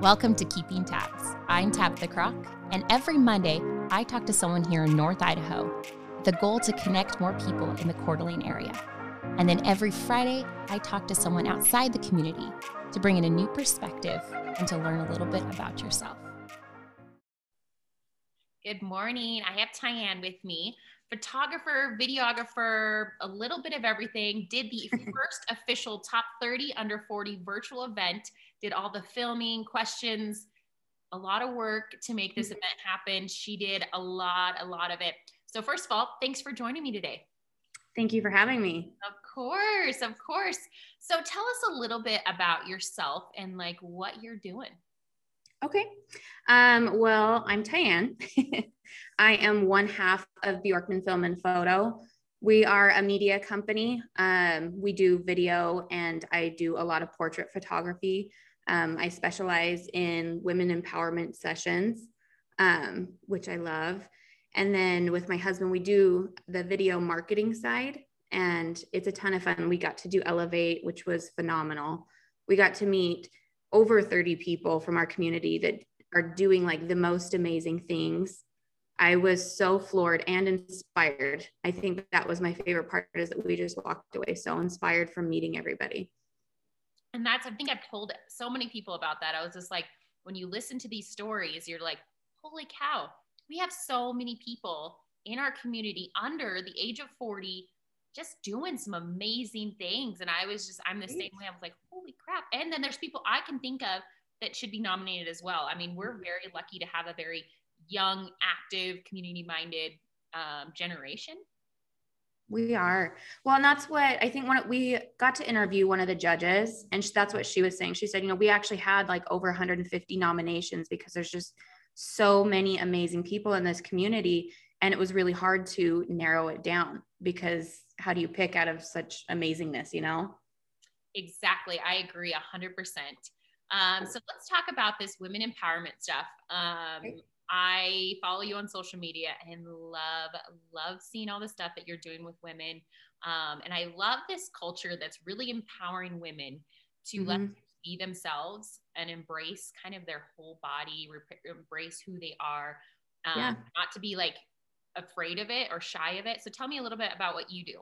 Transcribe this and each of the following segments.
Welcome to Keeping Tabs. I'm Tabitha Crock, and every Monday I talk to someone here in North Idaho. With the goal to connect more people in the Coeur d'Alene area. And then every Friday I talk to someone outside the community to bring in a new perspective and to learn a little bit about yourself. Good morning. I have Tyann with me, photographer, videographer, a little bit of everything. Did the first official top 30 under 40 virtual event, did all the filming, questions, a lot of work to make this event happen. She did a lot, a lot of it. So, first of all, thanks for joining me today. Thank you for having me. Of course, of course. So, tell us a little bit about yourself and like what you're doing. Okay. Um, well, I'm Tyann. I am one half of Bjorkman Film and Photo. We are a media company. Um, we do video and I do a lot of portrait photography. Um, I specialize in women empowerment sessions, um, which I love. And then with my husband, we do the video marketing side, and it's a ton of fun. We got to do Elevate, which was phenomenal. We got to meet over 30 people from our community that are doing like the most amazing things. I was so floored and inspired. I think that was my favorite part is that we just walked away so inspired from meeting everybody. And that's, I think I've told so many people about that. I was just like, when you listen to these stories, you're like, holy cow, we have so many people in our community under the age of 40 just doing some amazing things. And I was just, I'm the same way. I was like, holy crap. And then there's people I can think of that should be nominated as well. I mean, we're mm-hmm. very lucky to have a very young, active, community minded um, generation. We are. Well, and that's what I think when we got to interview one of the judges, and that's what she was saying. She said, you know, we actually had like over 150 nominations because there's just so many amazing people in this community. And it was really hard to narrow it down because how do you pick out of such amazingness, you know? Exactly. I agree 100%. Um, so let's talk about this women empowerment stuff. Um, I follow you on social media and love, love seeing all the stuff that you're doing with women. Um, and I love this culture that's really empowering women to mm-hmm. let them be themselves and embrace kind of their whole body, re- embrace who they are, um, yeah. not to be like afraid of it or shy of it. So tell me a little bit about what you do.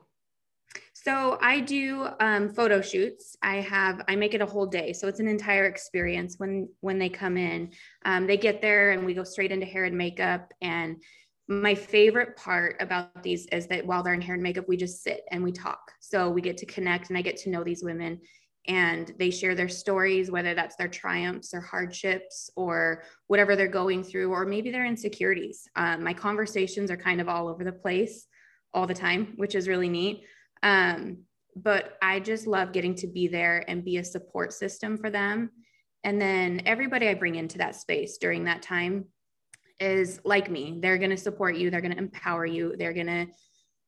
So I do um, photo shoots. I have I make it a whole day, so it's an entire experience when when they come in. Um, they get there and we go straight into hair and makeup. And my favorite part about these is that while they're in hair and makeup, we just sit and we talk. So we get to connect and I get to know these women and they share their stories, whether that's their triumphs or hardships or whatever they're going through, or maybe their insecurities. Um, my conversations are kind of all over the place all the time, which is really neat. Um, but I just love getting to be there and be a support system for them. And then everybody I bring into that space during that time is like me. They're going to support you, they're going to empower you, they're going to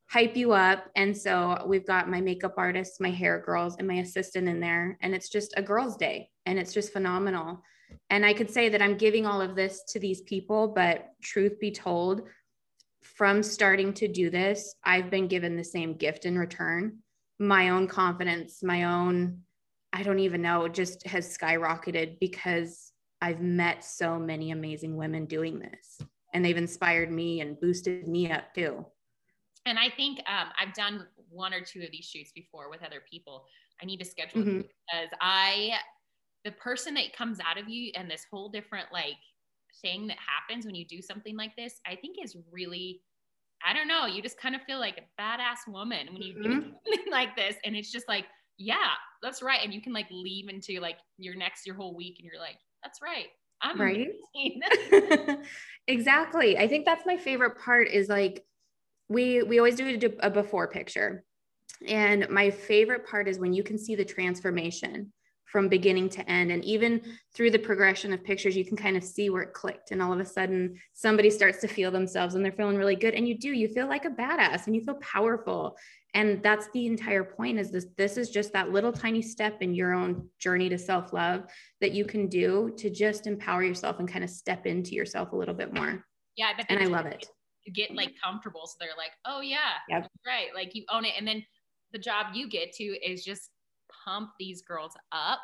hype you up. And so we've got my makeup artists, my hair girls, and my assistant in there. And it's just a girls' day and it's just phenomenal. And I could say that I'm giving all of this to these people, but truth be told, from starting to do this, I've been given the same gift in return. My own confidence, my own, I don't even know, just has skyrocketed because I've met so many amazing women doing this. And they've inspired me and boosted me up too. And I think um, I've done one or two of these shoots before with other people. I need to schedule mm-hmm. because I, the person that comes out of you and this whole different like thing that happens when you do something like this, I think is really, I don't know, you just kind of feel like a badass woman when you mm-hmm. do something like this. And it's just like, yeah, that's right. And you can like leave into like your next, your whole week, and you're like, that's right. I'm right. exactly. I think that's my favorite part is like, we we always do a before picture and my favorite part is when you can see the transformation from beginning to end. And even through the progression of pictures, you can kind of see where it clicked. And all of a sudden, somebody starts to feel themselves and they're feeling really good. And you do, you feel like a badass and you feel powerful. And that's the entire point is this this is just that little tiny step in your own journey to self-love that you can do to just empower yourself and kind of step into yourself a little bit more. Yeah, I and I love it. Get like comfortable. So they're like, oh yeah, yep. right. Like you own it. And then the job you get to is just pump these girls up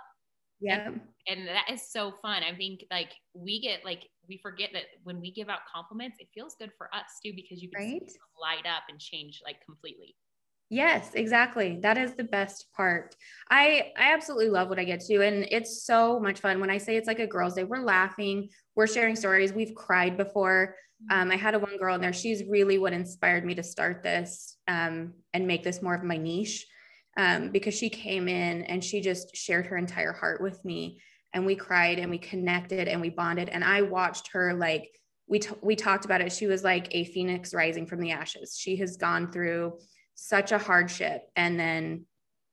Yeah. And, and that is so fun. I think like we get like we forget that when we give out compliments, it feels good for us too because you can right? light up and change like completely. Yes, exactly. That is the best part. I I absolutely love what I get to and it's so much fun. When I say it's like a girls day, we're laughing, we're sharing stories, we've cried before. Um, I had a one girl in there. She's really what inspired me to start this um, and make this more of my niche um, because she came in and she just shared her entire heart with me. And we cried and we connected and we bonded. And I watched her like, we, t- we talked about it. She was like a phoenix rising from the ashes. She has gone through such a hardship and then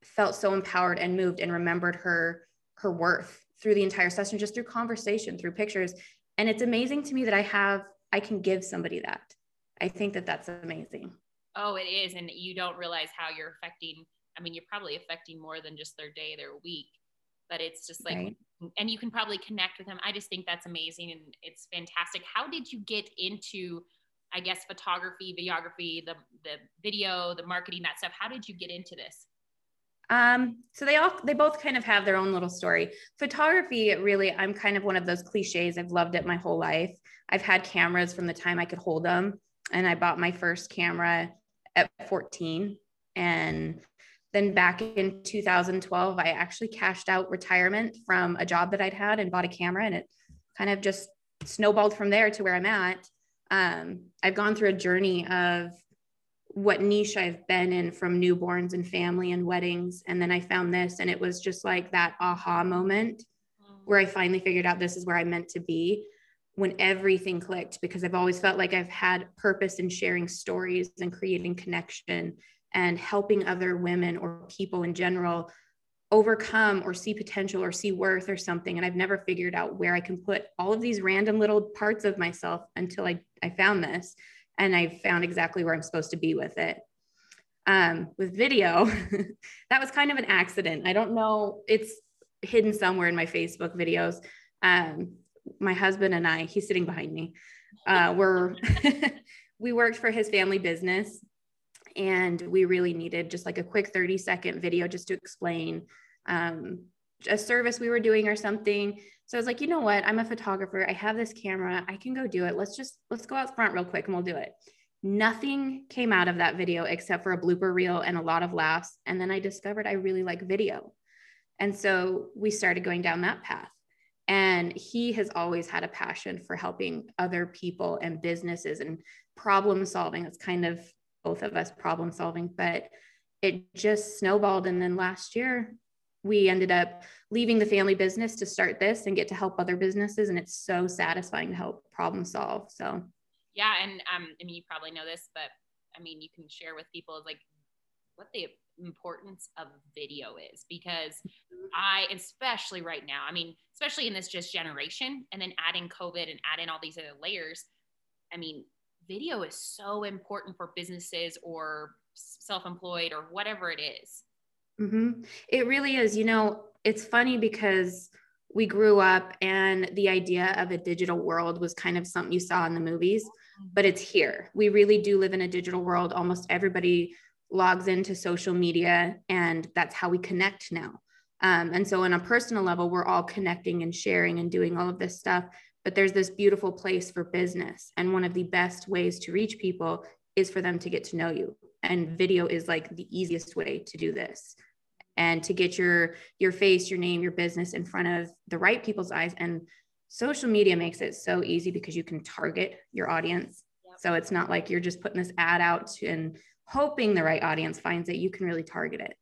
felt so empowered and moved and remembered her her worth through the entire session just through conversation through pictures and it's amazing to me that i have I can give somebody that. I think that that's amazing. Oh, it is. And you don't realize how you're affecting. I mean, you're probably affecting more than just their day, their week, but it's just like, right. and you can probably connect with them. I just think that's amazing and it's fantastic. How did you get into, I guess, photography, videography, the, the video, the marketing, that stuff? How did you get into this? Um, so they all they both kind of have their own little story. Photography, really, I'm kind of one of those cliches. I've loved it my whole life. I've had cameras from the time I could hold them, and I bought my first camera at 14. And then back in 2012, I actually cashed out retirement from a job that I'd had and bought a camera, and it kind of just snowballed from there to where I'm at. Um, I've gone through a journey of what niche I've been in from newborns and family and weddings. And then I found this, and it was just like that aha moment where I finally figured out this is where I meant to be when everything clicked because I've always felt like I've had purpose in sharing stories and creating connection and helping other women or people in general overcome or see potential or see worth or something. And I've never figured out where I can put all of these random little parts of myself until I, I found this and I found exactly where I'm supposed to be with it. Um, with video, that was kind of an accident. I don't know, it's hidden somewhere in my Facebook videos. Um, my husband and I, he's sitting behind me, uh, we're, we worked for his family business and we really needed just like a quick 30 second video just to explain um, a service we were doing or something. So I was like, you know what? I'm a photographer. I have this camera. I can go do it. Let's just let's go out front real quick and we'll do it. Nothing came out of that video except for a blooper reel and a lot of laughs. And then I discovered I really like video. And so we started going down that path. And he has always had a passion for helping other people and businesses and problem solving. It's kind of both of us problem solving, but it just snowballed. And then last year, we ended up leaving the family business to start this and get to help other businesses. And it's so satisfying to help problem solve. So yeah. And um, i mean you probably know this but i mean you can share with people like what the importance of video is because i especially right now i mean especially in this just generation and then adding covid and adding all these other layers i mean video is so important for businesses or self-employed or whatever it is Mm-hmm. It really is. You know, it's funny because we grew up and the idea of a digital world was kind of something you saw in the movies, but it's here. We really do live in a digital world. Almost everybody logs into social media, and that's how we connect now. Um, and so, on a personal level, we're all connecting and sharing and doing all of this stuff. But there's this beautiful place for business. And one of the best ways to reach people is for them to get to know you. And video is like the easiest way to do this and to get your your face your name your business in front of the right people's eyes and social media makes it so easy because you can target your audience yep. so it's not like you're just putting this ad out and hoping the right audience finds it you can really target it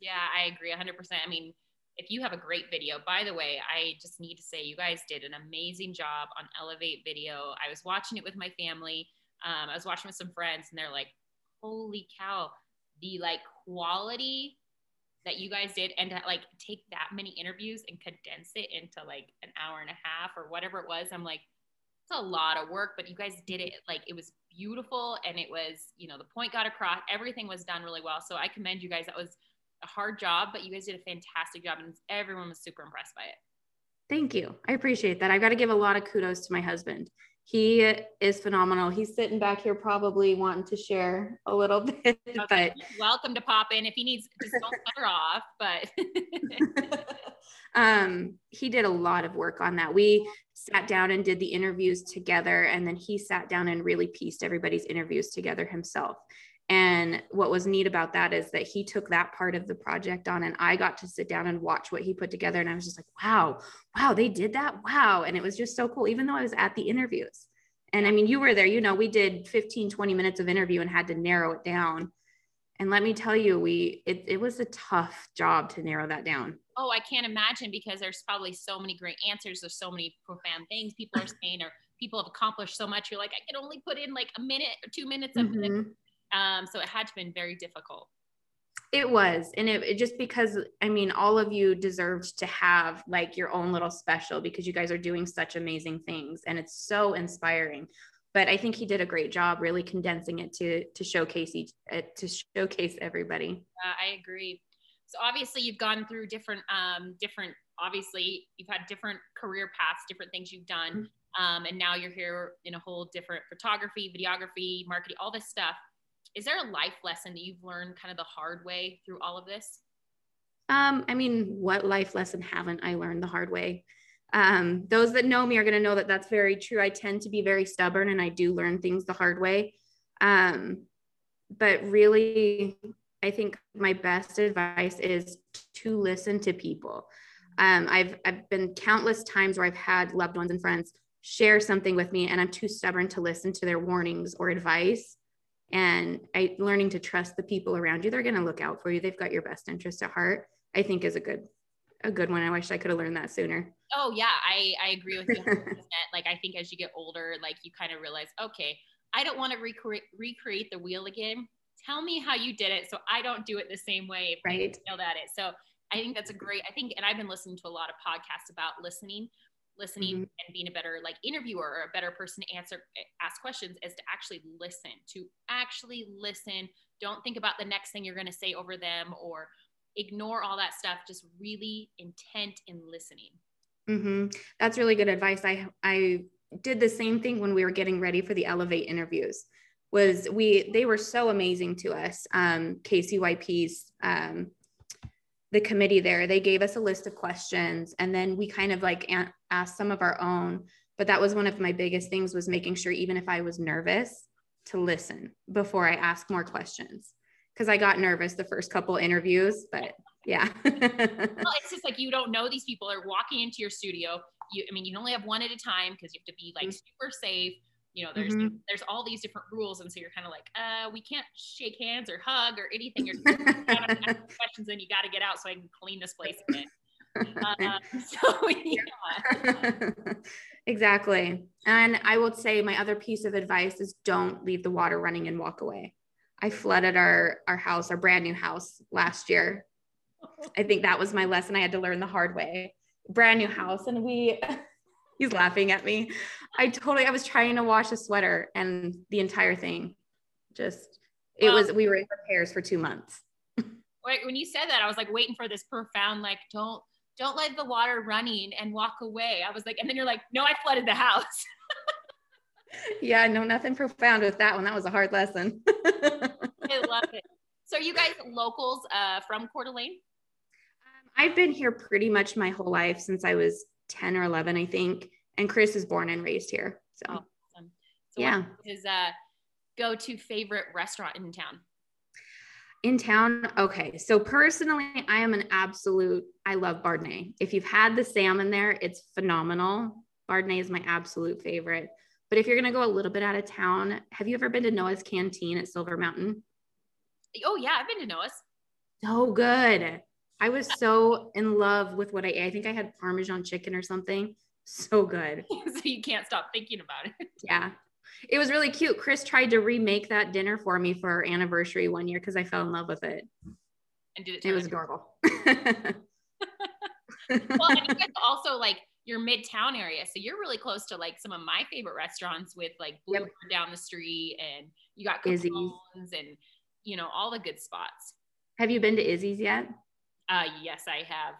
yeah i agree 100% i mean if you have a great video by the way i just need to say you guys did an amazing job on elevate video. I was watching it with my family um, i was watching with some friends and they're like holy cow the like quality that you guys did and to like take that many interviews and condense it into like an hour and a half or whatever it was i'm like it's a lot of work but you guys did it like it was beautiful and it was you know the point got across everything was done really well so i commend you guys that was a hard job but you guys did a fantastic job and everyone was super impressed by it thank you i appreciate that i've got to give a lot of kudos to my husband he is phenomenal. He's sitting back here probably wanting to share a little bit, okay. but welcome to pop in if he needs just don't cut her off, but um he did a lot of work on that. We sat down and did the interviews together and then he sat down and really pieced everybody's interviews together himself. And what was neat about that is that he took that part of the project on, and I got to sit down and watch what he put together. And I was just like, wow, wow, they did that. Wow. And it was just so cool, even though I was at the interviews. And I mean, you were there, you know, we did 15, 20 minutes of interview and had to narrow it down. And let me tell you, we it, it was a tough job to narrow that down. Oh, I can't imagine because there's probably so many great answers. There's so many profound things people are saying, or people have accomplished so much. You're like, I can only put in like a minute or two minutes of mm-hmm. Um, so it had to have been very difficult. It was. And it, it, just because, I mean, all of you deserved to have like your own little special because you guys are doing such amazing things and it's so inspiring. But I think he did a great job really condensing it to to showcase each uh, to showcase everybody. Uh, I agree. So obviously you've gone through different um different obviously you've had different career paths, different things you've done. Mm-hmm. Um, and now you're here in a whole different photography, videography, marketing, all this stuff is there a life lesson that you've learned kind of the hard way through all of this? Um, I mean, what life lesson haven't I learned the hard way? Um, those that know me are going to know that that's very true. I tend to be very stubborn and I do learn things the hard way. Um, but really, I think my best advice is to listen to people. Um, I've, I've been countless times where I've had loved ones and friends share something with me and I'm too stubborn to listen to their warnings or advice and I, learning to trust the people around you they're going to look out for you. They've got your best interest at heart i think is a good a good one. I wish i could have learned that sooner. Oh yeah i i agree with you like i think as you get older like you kind of realize okay i don't want to recreate recreate the wheel again. Tell me how you did it so i don't do it the same way right. failed at it. So i think that's a great i think and i've been listening to a lot of podcasts about listening listening mm-hmm. and being a better like interviewer or a better person to answer ask questions is to actually listen to actually listen don't think about the next thing you're going to say over them or ignore all that stuff just really intent in listening mm-hmm. that's really good advice i i did the same thing when we were getting ready for the elevate interviews was we they were so amazing to us um kcyp's um the committee there they gave us a list of questions and then we kind of like asked some of our own but that was one of my biggest things was making sure even if i was nervous to listen before i ask more questions. Because i got nervous the first couple interviews but yeah. Well it's just like you don't know these people are walking into your studio. You i mean you only have one at a time because you have to be like mm-hmm. super safe you know there's mm-hmm. there's all these different rules and so you're kind of like uh we can't shake hands or hug or anything. You're questions and you got to get out so i can clean this place again. Uh, so yeah. Exactly. And i would say my other piece of advice is don't leave the water running and walk away. I flooded our our house our brand new house last year. I think that was my lesson. I had to learn the hard way. Brand new house and we he's laughing at me. I totally, I was trying to wash a sweater and the entire thing just, it well, was, we were in repairs for two months. when you said that, I was like waiting for this profound, like, don't, don't let the water running and walk away. I was like, and then you're like, no, I flooded the house. yeah, no, nothing profound with that one. That was a hard lesson. I love it. So are you guys locals uh, from Coeur d'Alene? Um, I've been here pretty much my whole life since I was 10 or 11, I think. And Chris is born and raised here. So, oh, awesome. so yeah. His uh, go to favorite restaurant in town? In town, okay. So personally, I am an absolute. I love Bardenay. If you've had the salmon there, it's phenomenal. Bardenay is my absolute favorite. But if you're gonna go a little bit out of town, have you ever been to Noah's Canteen at Silver Mountain? Oh yeah, I've been to Noah's. So good. I was so in love with what I ate. I think I had Parmesan chicken or something. So good. so you can't stop thinking about it. Yeah. It was really cute. Chris tried to remake that dinner for me for our anniversary one year because I fell in love with it. And did it? It was adorable. well, and you guys also like your midtown area. So you're really close to like some of my favorite restaurants with like Blue yep. down the street and you got Capone's and you know, all the good spots. Have you been to Izzy's yet? Uh, yes, I have.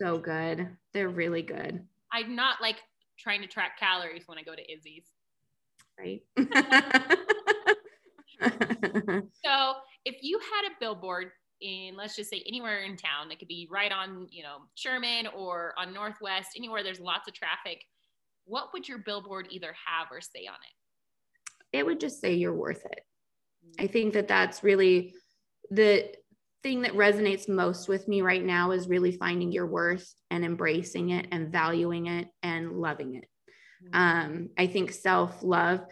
So good. They're really good. I'm not like trying to track calories when I go to Izzy's. Right. so if you had a billboard in let's just say anywhere in town that could be right on you know sherman or on northwest anywhere there's lots of traffic what would your billboard either have or say on it it would just say you're worth it i think that that's really the thing that resonates most with me right now is really finding your worth and embracing it and valuing it and loving it mm-hmm. um, i think self-love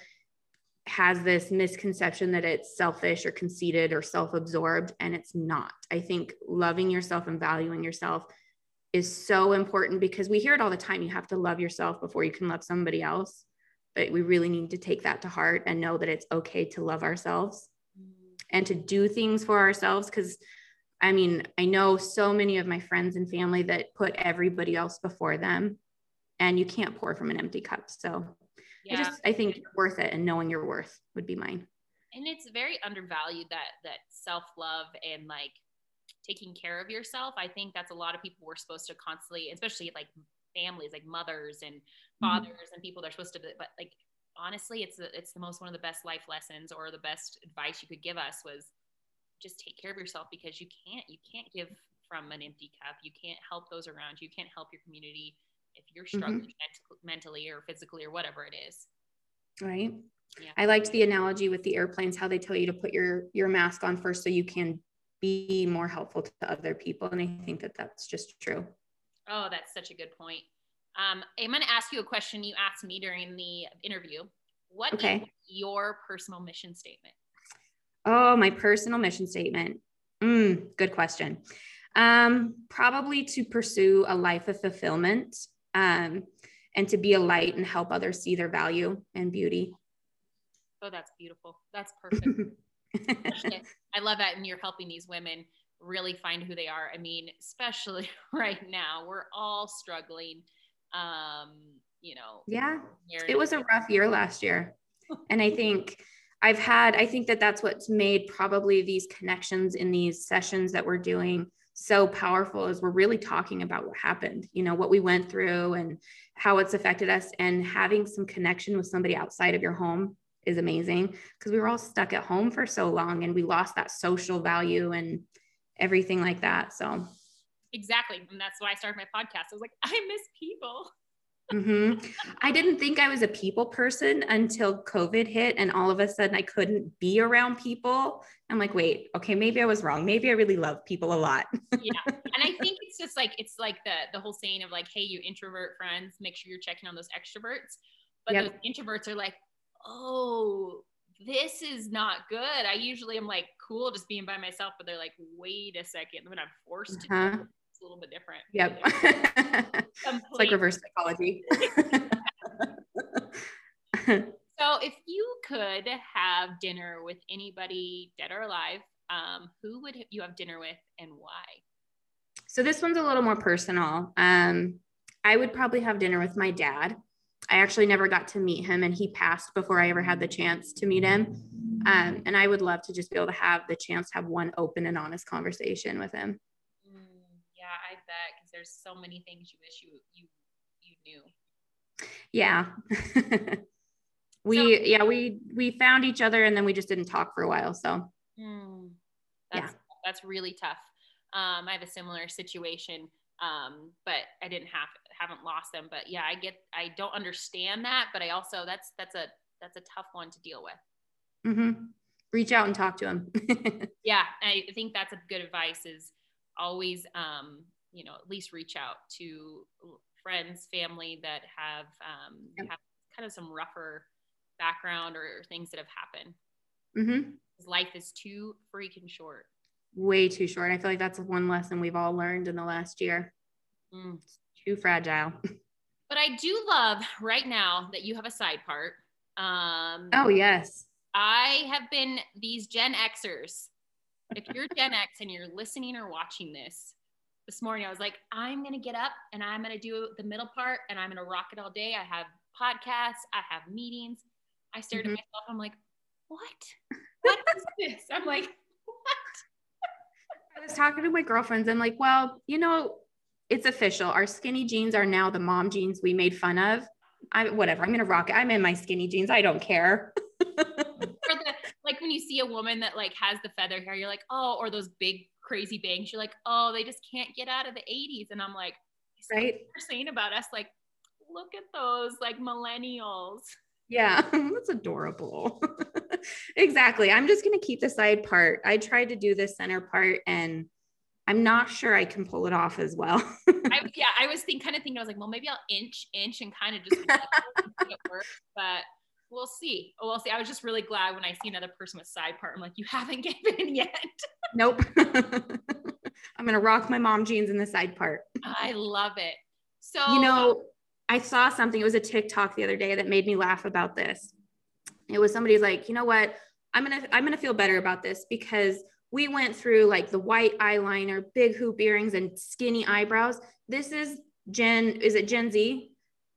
has this misconception that it's selfish or conceited or self absorbed, and it's not. I think loving yourself and valuing yourself is so important because we hear it all the time. You have to love yourself before you can love somebody else. But we really need to take that to heart and know that it's okay to love ourselves and to do things for ourselves. Because I mean, I know so many of my friends and family that put everybody else before them, and you can't pour from an empty cup. So yeah. I just I think you're worth it and knowing your worth would be mine. And it's very undervalued that that self-love and like taking care of yourself. I think that's a lot of people we're supposed to constantly, especially like families, like mothers and mm-hmm. fathers mm-hmm. and people they're supposed to be, but like honestly it's the, it's the most one of the best life lessons or the best advice you could give us was just take care of yourself because you can't you can't give from an empty cup you can't help those around you you can't help your community if you're mm-hmm. struggling mm-hmm. mentally or physically or whatever it is. Right. Yeah. I liked the analogy with the airplanes, how they tell you to put your your mask on first so you can be more helpful to other people. And I think that that's just true. Oh, that's such a good point. Um, I'm going to ask you a question you asked me during the interview. What okay. is your personal mission statement? Oh, my personal mission statement. Mm, good question. Um, probably to pursue a life of fulfillment um, and to be a light and help others see their value and beauty. Oh, that's beautiful. That's perfect. I love that. And you're helping these women really find who they are. I mean, especially right now, we're all struggling. Um, you know, yeah, it was a rough year last year. and I think I've had, I think that that's what's made probably these connections in these sessions that we're doing so powerful is we're really talking about what happened, you know, what we went through and how it's affected us. And having some connection with somebody outside of your home is amazing because we were all stuck at home for so long and we lost that social value and everything like that. So, exactly. And that's why I started my podcast. I was like, I miss people. Mm-hmm. I didn't think I was a people person until COVID hit, and all of a sudden I couldn't be around people. I'm like, wait, okay, maybe I was wrong. Maybe I really love people a lot. yeah, and I think it's just like it's like the the whole saying of like, hey, you introvert friends, make sure you're checking on those extroverts. But yep. those introverts are like, oh, this is not good. I usually am like cool just being by myself, but they're like, wait a second, when I'm forced uh-huh. to a little bit different. Yep. it's like reverse psychology. so, if you could have dinner with anybody dead or alive, um, who would you have dinner with and why? So, this one's a little more personal. Um, I would probably have dinner with my dad. I actually never got to meet him, and he passed before I ever had the chance to meet him. Um, and I would love to just be able to have the chance to have one open and honest conversation with him Bet because there's so many things you wish you you you knew. Yeah. we so, yeah we we found each other and then we just didn't talk for a while. So hmm, that's, yeah, that's really tough. Um, I have a similar situation, um, but I didn't have haven't lost them. But yeah, I get I don't understand that, but I also that's that's a that's a tough one to deal with. Mm-hmm. Reach out and talk to them. yeah, I think that's a good advice. Is always um, you know at least reach out to friends family that have um, have kind of some rougher background or things that have happened. Mm-hmm. life is too freaking short. Way too short. I feel like that's one lesson we've all learned in the last year. Mm. too fragile. But i do love right now that you have a side part. Um, oh yes. I have been these gen xers. If you're gen x and you're listening or watching this this morning, I was like, I'm going to get up and I'm going to do the middle part and I'm going to rock it all day. I have podcasts, I have meetings. I stared mm-hmm. at myself. I'm like, what? What is this? I'm like, what? I was talking to my girlfriends. I'm like, well, you know, it's official. Our skinny jeans are now the mom jeans we made fun of. I whatever. I'm gonna rock it. I'm in my skinny jeans. I don't care. or the, like when you see a woman that like has the feather hair, you're like, oh, or those big crazy bangs. You're like, oh, they just can't get out of the 80s. And I'm like, right? They're saying about us, like, look at those like millennials. Yeah, that's adorable. exactly. I'm just going to keep the side part. I tried to do the center part and I'm not sure I can pull it off as well. I, yeah, I was think, kind of thinking, I was like, well, maybe I'll inch, inch and kind of just it works, but we'll see. Oh, we'll see. I was just really glad when I see another person with side part. I'm like, you haven't given yet. nope. I'm going to rock my mom jeans in the side part. I love it. So, you know, I saw something, it was a TikTok the other day that made me laugh about this. It was somebody's like, you know what? I'm going to, I'm going to feel better about this because we went through like the white eyeliner, big hoop earrings and skinny eyebrows. This is Gen, is it Gen Z?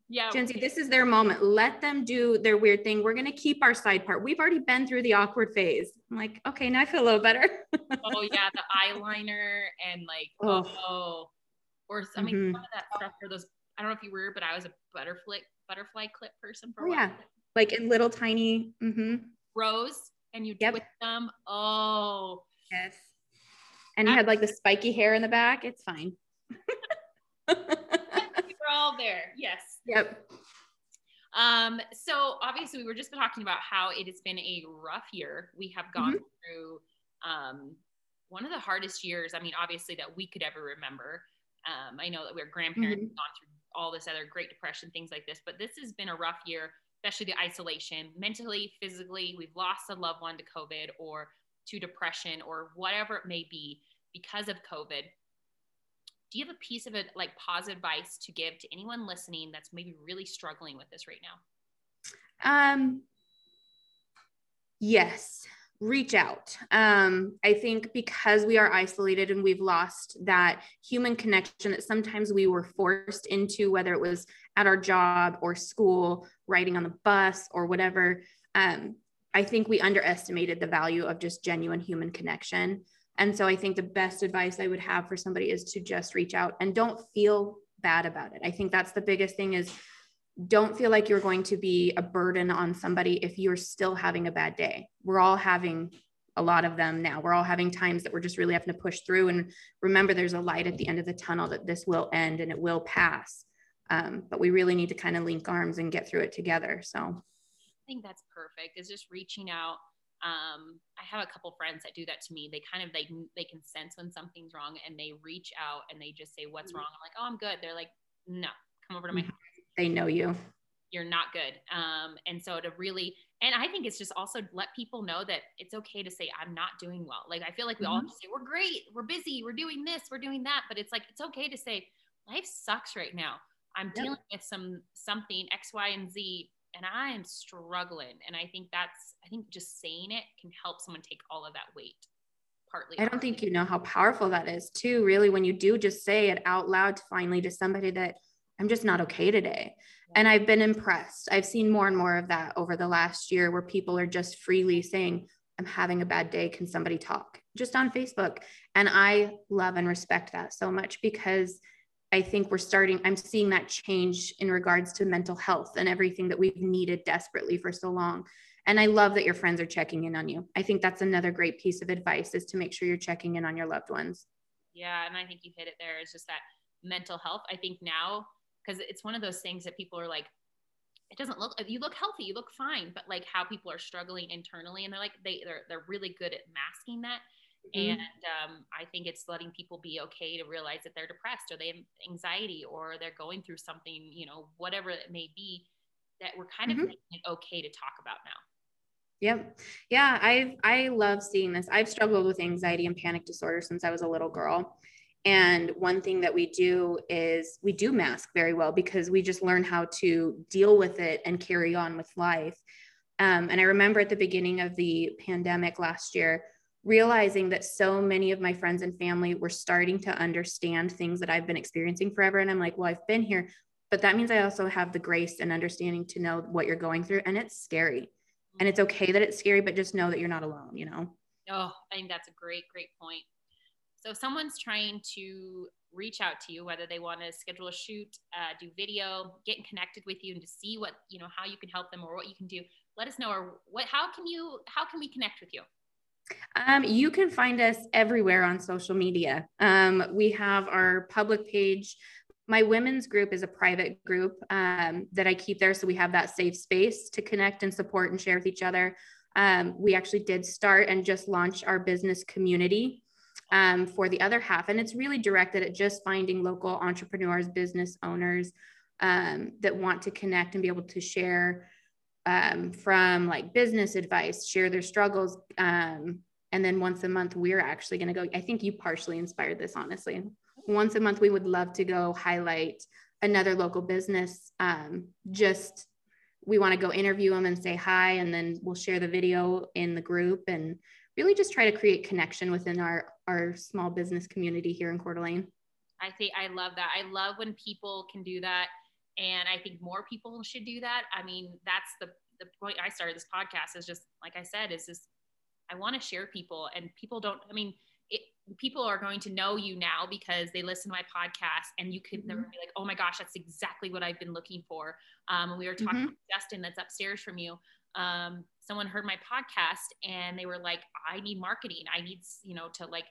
Yeah. Gen Z, this is their moment. Let them do their weird thing. We're going to keep our side part. We've already been through the awkward phase. I'm like, okay, now I feel a little better. oh, yeah. The eyeliner and like, oh, oh. or I mean, mm-hmm. some of that stuff for those I don't know if you were, but I was a butterfly butterfly clip person for oh, yeah, like in little tiny mm-hmm. rows, and you yep. with them. Oh, yes. And you had like the spiky hair in the back. It's fine. We're all there. Yes. Yep. Um, so obviously we were just talking about how it has been a rough year. We have gone mm-hmm. through um, one of the hardest years. I mean, obviously that we could ever remember. Um, I know that we're grandparents mm-hmm. gone through all this other Great Depression, things like this. But this has been a rough year, especially the isolation, mentally, physically. We've lost a loved one to COVID or to depression or whatever it may be because of COVID. Do you have a piece of it, like positive advice to give to anyone listening that's maybe really struggling with this right now? Um, yes reach out. Um, I think because we are isolated and we've lost that human connection that sometimes we were forced into, whether it was at our job or school, riding on the bus or whatever. Um, I think we underestimated the value of just genuine human connection. And so I think the best advice I would have for somebody is to just reach out and don't feel bad about it. I think that's the biggest thing is don't feel like you're going to be a burden on somebody if you're still having a bad day. We're all having a lot of them now. We're all having times that we're just really having to push through. And remember, there's a light at the end of the tunnel that this will end and it will pass. Um, but we really need to kind of link arms and get through it together. So I think that's perfect. Is just reaching out. Um, I have a couple friends that do that to me. They kind of they they can sense when something's wrong and they reach out and they just say, "What's mm-hmm. wrong?" I'm like, "Oh, I'm good." They're like, "No, come over to my mm-hmm. house." they know you you're not good um, and so to really and i think it's just also let people know that it's okay to say i'm not doing well like i feel like we mm-hmm. all say we're great we're busy we're doing this we're doing that but it's like it's okay to say life sucks right now i'm yep. dealing with some something x y and z and i am struggling and i think that's i think just saying it can help someone take all of that weight partly i don't think you know how powerful that is too really when you do just say it out loud to finally to somebody that I'm just not okay today. And I've been impressed. I've seen more and more of that over the last year where people are just freely saying, I'm having a bad day. Can somebody talk? Just on Facebook. And I love and respect that so much because I think we're starting, I'm seeing that change in regards to mental health and everything that we've needed desperately for so long. And I love that your friends are checking in on you. I think that's another great piece of advice is to make sure you're checking in on your loved ones. Yeah. And I think you hit it there. It's just that mental health. I think now because it's one of those things that people are like it doesn't look you look healthy you look fine but like how people are struggling internally and they're like they they're, they're really good at masking that mm-hmm. and um, i think it's letting people be okay to realize that they're depressed or they have anxiety or they're going through something you know whatever it may be that we're kind mm-hmm. of making it okay to talk about now Yep. Yeah, I I love seeing this. I've struggled with anxiety and panic disorder since I was a little girl. And one thing that we do is we do mask very well because we just learn how to deal with it and carry on with life. Um, and I remember at the beginning of the pandemic last year, realizing that so many of my friends and family were starting to understand things that I've been experiencing forever. And I'm like, well, I've been here, but that means I also have the grace and understanding to know what you're going through. And it's scary. And it's okay that it's scary, but just know that you're not alone, you know? Oh, I think that's a great, great point. So if someone's trying to reach out to you, whether they want to schedule a shoot, uh, do video, getting connected with you, and to see what you know how you can help them or what you can do, let us know. Or what? How can you? How can we connect with you? Um, you can find us everywhere on social media. Um, we have our public page. My women's group is a private group um, that I keep there. So we have that safe space to connect and support and share with each other. Um, we actually did start and just launch our business community um, for the other half. And it's really directed at just finding local entrepreneurs, business owners um, that want to connect and be able to share um, from like business advice, share their struggles. Um, and then once a month, we're actually going to go. I think you partially inspired this, honestly. Once a month, we would love to go highlight another local business. Um, just we want to go interview them and say hi, and then we'll share the video in the group and really just try to create connection within our our small business community here in Coeur d'Alene. I think I love that. I love when people can do that. And I think more people should do that. I mean, that's the, the point I started this podcast is just, like I said, is just, I want to share people and people don't, I mean, it, people are going to know you now because they listen to my podcast and you can mm-hmm. be like, oh my gosh, that's exactly what I've been looking for. Um, we were talking mm-hmm. to Justin that's upstairs from you. Um, someone heard my podcast and they were like, I need marketing. I need, you know, to like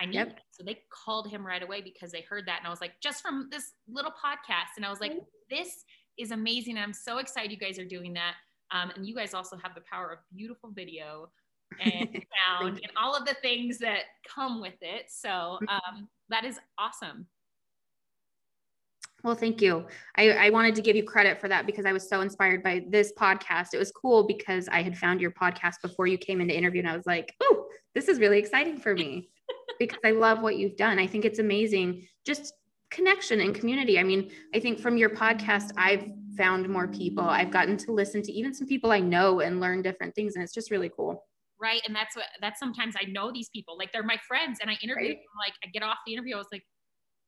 I need yep. So they called him right away because they heard that. And I was like, just from this little podcast. And I was like, this is amazing. I'm so excited you guys are doing that. Um, and you guys also have the power of beautiful video and sound and all of the things that come with it. So mm-hmm. um, that is awesome. Well, thank you. I, I wanted to give you credit for that because I was so inspired by this podcast. It was cool because I had found your podcast before you came into interview, and I was like, "Oh, this is really exciting for me." because I love what you've done. I think it's amazing. Just connection and community. I mean, I think from your podcast, I've found more people. I've gotten to listen to even some people I know and learn different things. And it's just really cool. Right. And that's what, that's sometimes I know these people, like they're my friends and I interview right. them. Like I get off the interview, I was like,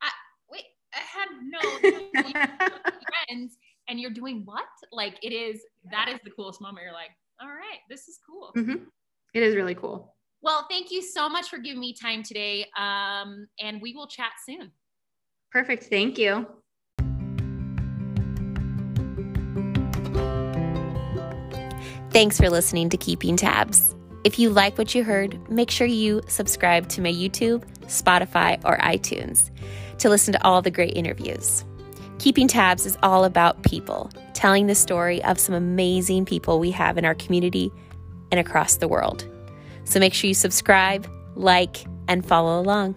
I, wait, I had no friends and you're doing what? Like it is, that is the coolest moment. You're like, all right, this is cool. Mm-hmm. It is really cool. Well, thank you so much for giving me time today. Um, and we will chat soon. Perfect. Thank you. Thanks for listening to Keeping Tabs. If you like what you heard, make sure you subscribe to my YouTube, Spotify, or iTunes to listen to all the great interviews. Keeping Tabs is all about people, telling the story of some amazing people we have in our community and across the world. So make sure you subscribe, like, and follow along.